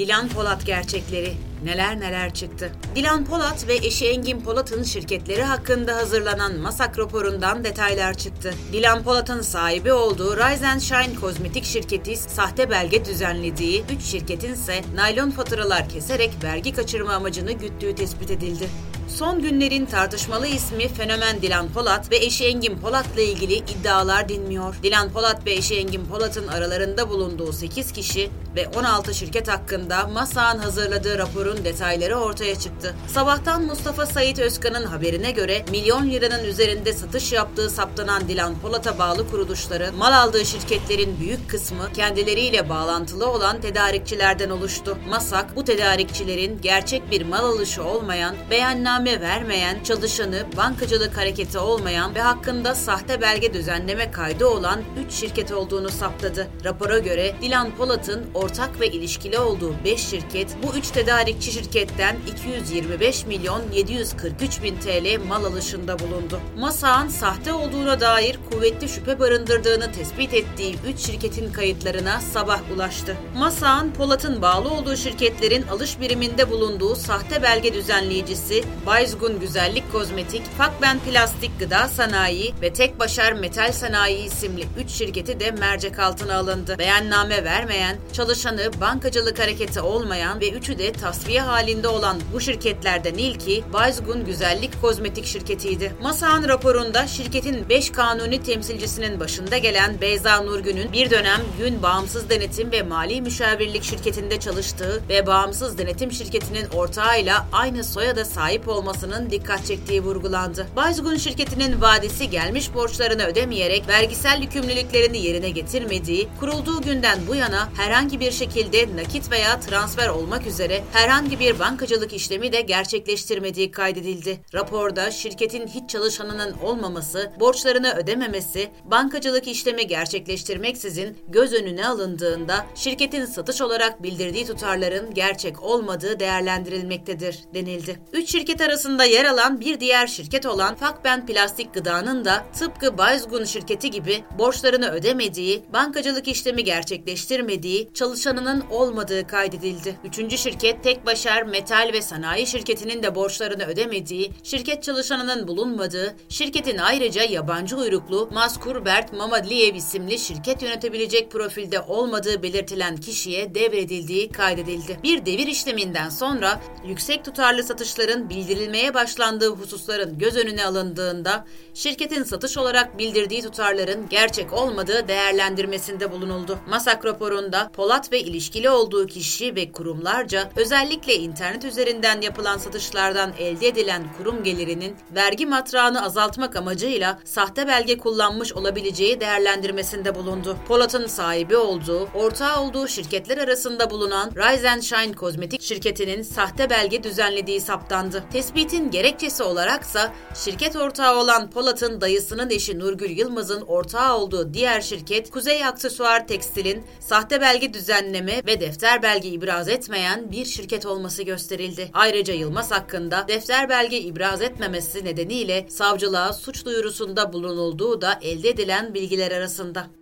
Dilan Polat gerçekleri neler neler çıktı. Dilan Polat ve eşi Engin Polat'ın şirketleri hakkında hazırlanan Masak raporundan detaylar çıktı. Dilan Polat'ın sahibi olduğu Rise Shine kozmetik şirketi sahte belge düzenlediği, 3 şirketin ise naylon faturalar keserek vergi kaçırma amacını güttüğü tespit edildi. Son günlerin tartışmalı ismi Fenomen Dilan Polat ve eşi Engin Polat'la ilgili iddialar dinmiyor. Dilan Polat ve eşi Engin Polat'ın aralarında bulunduğu 8 kişi ve 16 şirket hakkında MASA'nın hazırladığı raporun detayları ortaya çıktı. Sabahtan Mustafa Sait Özkan'ın haberine göre milyon liranın üzerinde satış yaptığı saptanan Dilan Polat'a bağlı kuruluşları mal aldığı şirketlerin büyük kısmı kendileriyle bağlantılı olan tedarikçilerden oluştu. MASAK bu tedarikçilerin gerçek bir mal alışı olmayan, beyanname vermeyen, çalışanı, bankacılık hareketi olmayan ve hakkında sahte belge düzenleme kaydı olan 3 şirket olduğunu saptadı. Rapora göre Dilan Polat'ın ortak ve ilişkili olduğu 5 şirket bu 3 tedarikçi şirketten 225 milyon 743 bin TL mal alışında bulundu. Masa'nın sahte olduğuna dair kuvvetli şüphe barındırdığını tespit ettiği 3 şirketin kayıtlarına sabah ulaştı. Masa'nın Polat'ın bağlı olduğu şirketlerin alış biriminde bulunduğu sahte belge düzenleyicisi Bayzgun Güzellik Kozmetik, Fakben Plastik Gıda Sanayi ve Tekbaşar Metal Sanayi isimli 3 şirketi de mercek altına alındı. Beyanname vermeyen, çalışan çalışanı bankacılık hareketi olmayan ve üçü de tasfiye halinde olan bu şirketlerden ilki Weizgun Güzellik Kozmetik şirketiydi. Masahan raporunda şirketin 5 kanuni temsilcisinin başında gelen Beyza Nurgün'ün bir dönem Gün Bağımsız Denetim ve Mali Müşavirlik şirketinde çalıştığı ve Bağımsız Denetim şirketinin ortağıyla aynı soyada sahip olmasının dikkat çektiği vurgulandı. Weizgun şirketinin vadesi gelmiş borçlarını ödemeyerek vergisel yükümlülüklerini yerine getirmediği, kurulduğu günden bu yana herhangi bir şekilde nakit veya transfer olmak üzere herhangi bir bankacılık işlemi de gerçekleştirmediği kaydedildi. Raporda şirketin hiç çalışanının olmaması, borçlarını ödememesi, bankacılık işlemi gerçekleştirmeksizin göz önüne alındığında şirketin satış olarak bildirdiği tutarların gerçek olmadığı değerlendirilmektedir denildi. Üç şirket yer alan bir diğer şirket olan Fakben Plastik Gıda'nın da tıpkı Bayzgun şirketi gibi borçlarını ödemediği, bankacılık işlemi gerçekleştirmediği, çalışanının olmadığı kaydedildi. Üçüncü şirket Tekbaşar Metal ve Sanayi Şirketi'nin de borçlarını ödemediği, şirket çalışanının bulunmadığı, şirketin ayrıca yabancı uyruklu Maskur Bert Mamadliyev isimli şirket yönetebilecek profilde olmadığı belirtilen kişiye devredildiği kaydedildi. Bir devir işleminden sonra yüksek tutarlı satışların bildirilmeye başlandığı hususların göz önüne alındığında şirketin satış olarak bildirdiği tutarların gerçek olmadığı değerlendirmesinde bulunuldu. Masak raporunda Polat ve ilişkili olduğu kişi ve kurumlarca özellikle internet üzerinden yapılan satışlardan elde edilen kurum gelirinin vergi matrağını azaltmak amacıyla sahte belge kullanmış olabileceği değerlendirmesinde bulundu. Polat'ın sahibi olduğu, ortağı olduğu şirketler arasında bulunan Rise Shine kozmetik şirketinin sahte belge düzenlediği saptandı. Tespitin gerekçesi olaraksa şirket ortağı olan Polat'ın dayısının eşi Nurgül Yılmaz'ın ortağı olduğu diğer şirket Kuzey Aksesuar Tekstil'in sahte belge düzenleme ve defter belge ibraz etmeyen bir şirket olması gösterildi. Ayrıca Yılmaz hakkında defter belge ibraz etmemesi nedeniyle savcılığa suç duyurusunda bulunulduğu da elde edilen bilgiler arasında.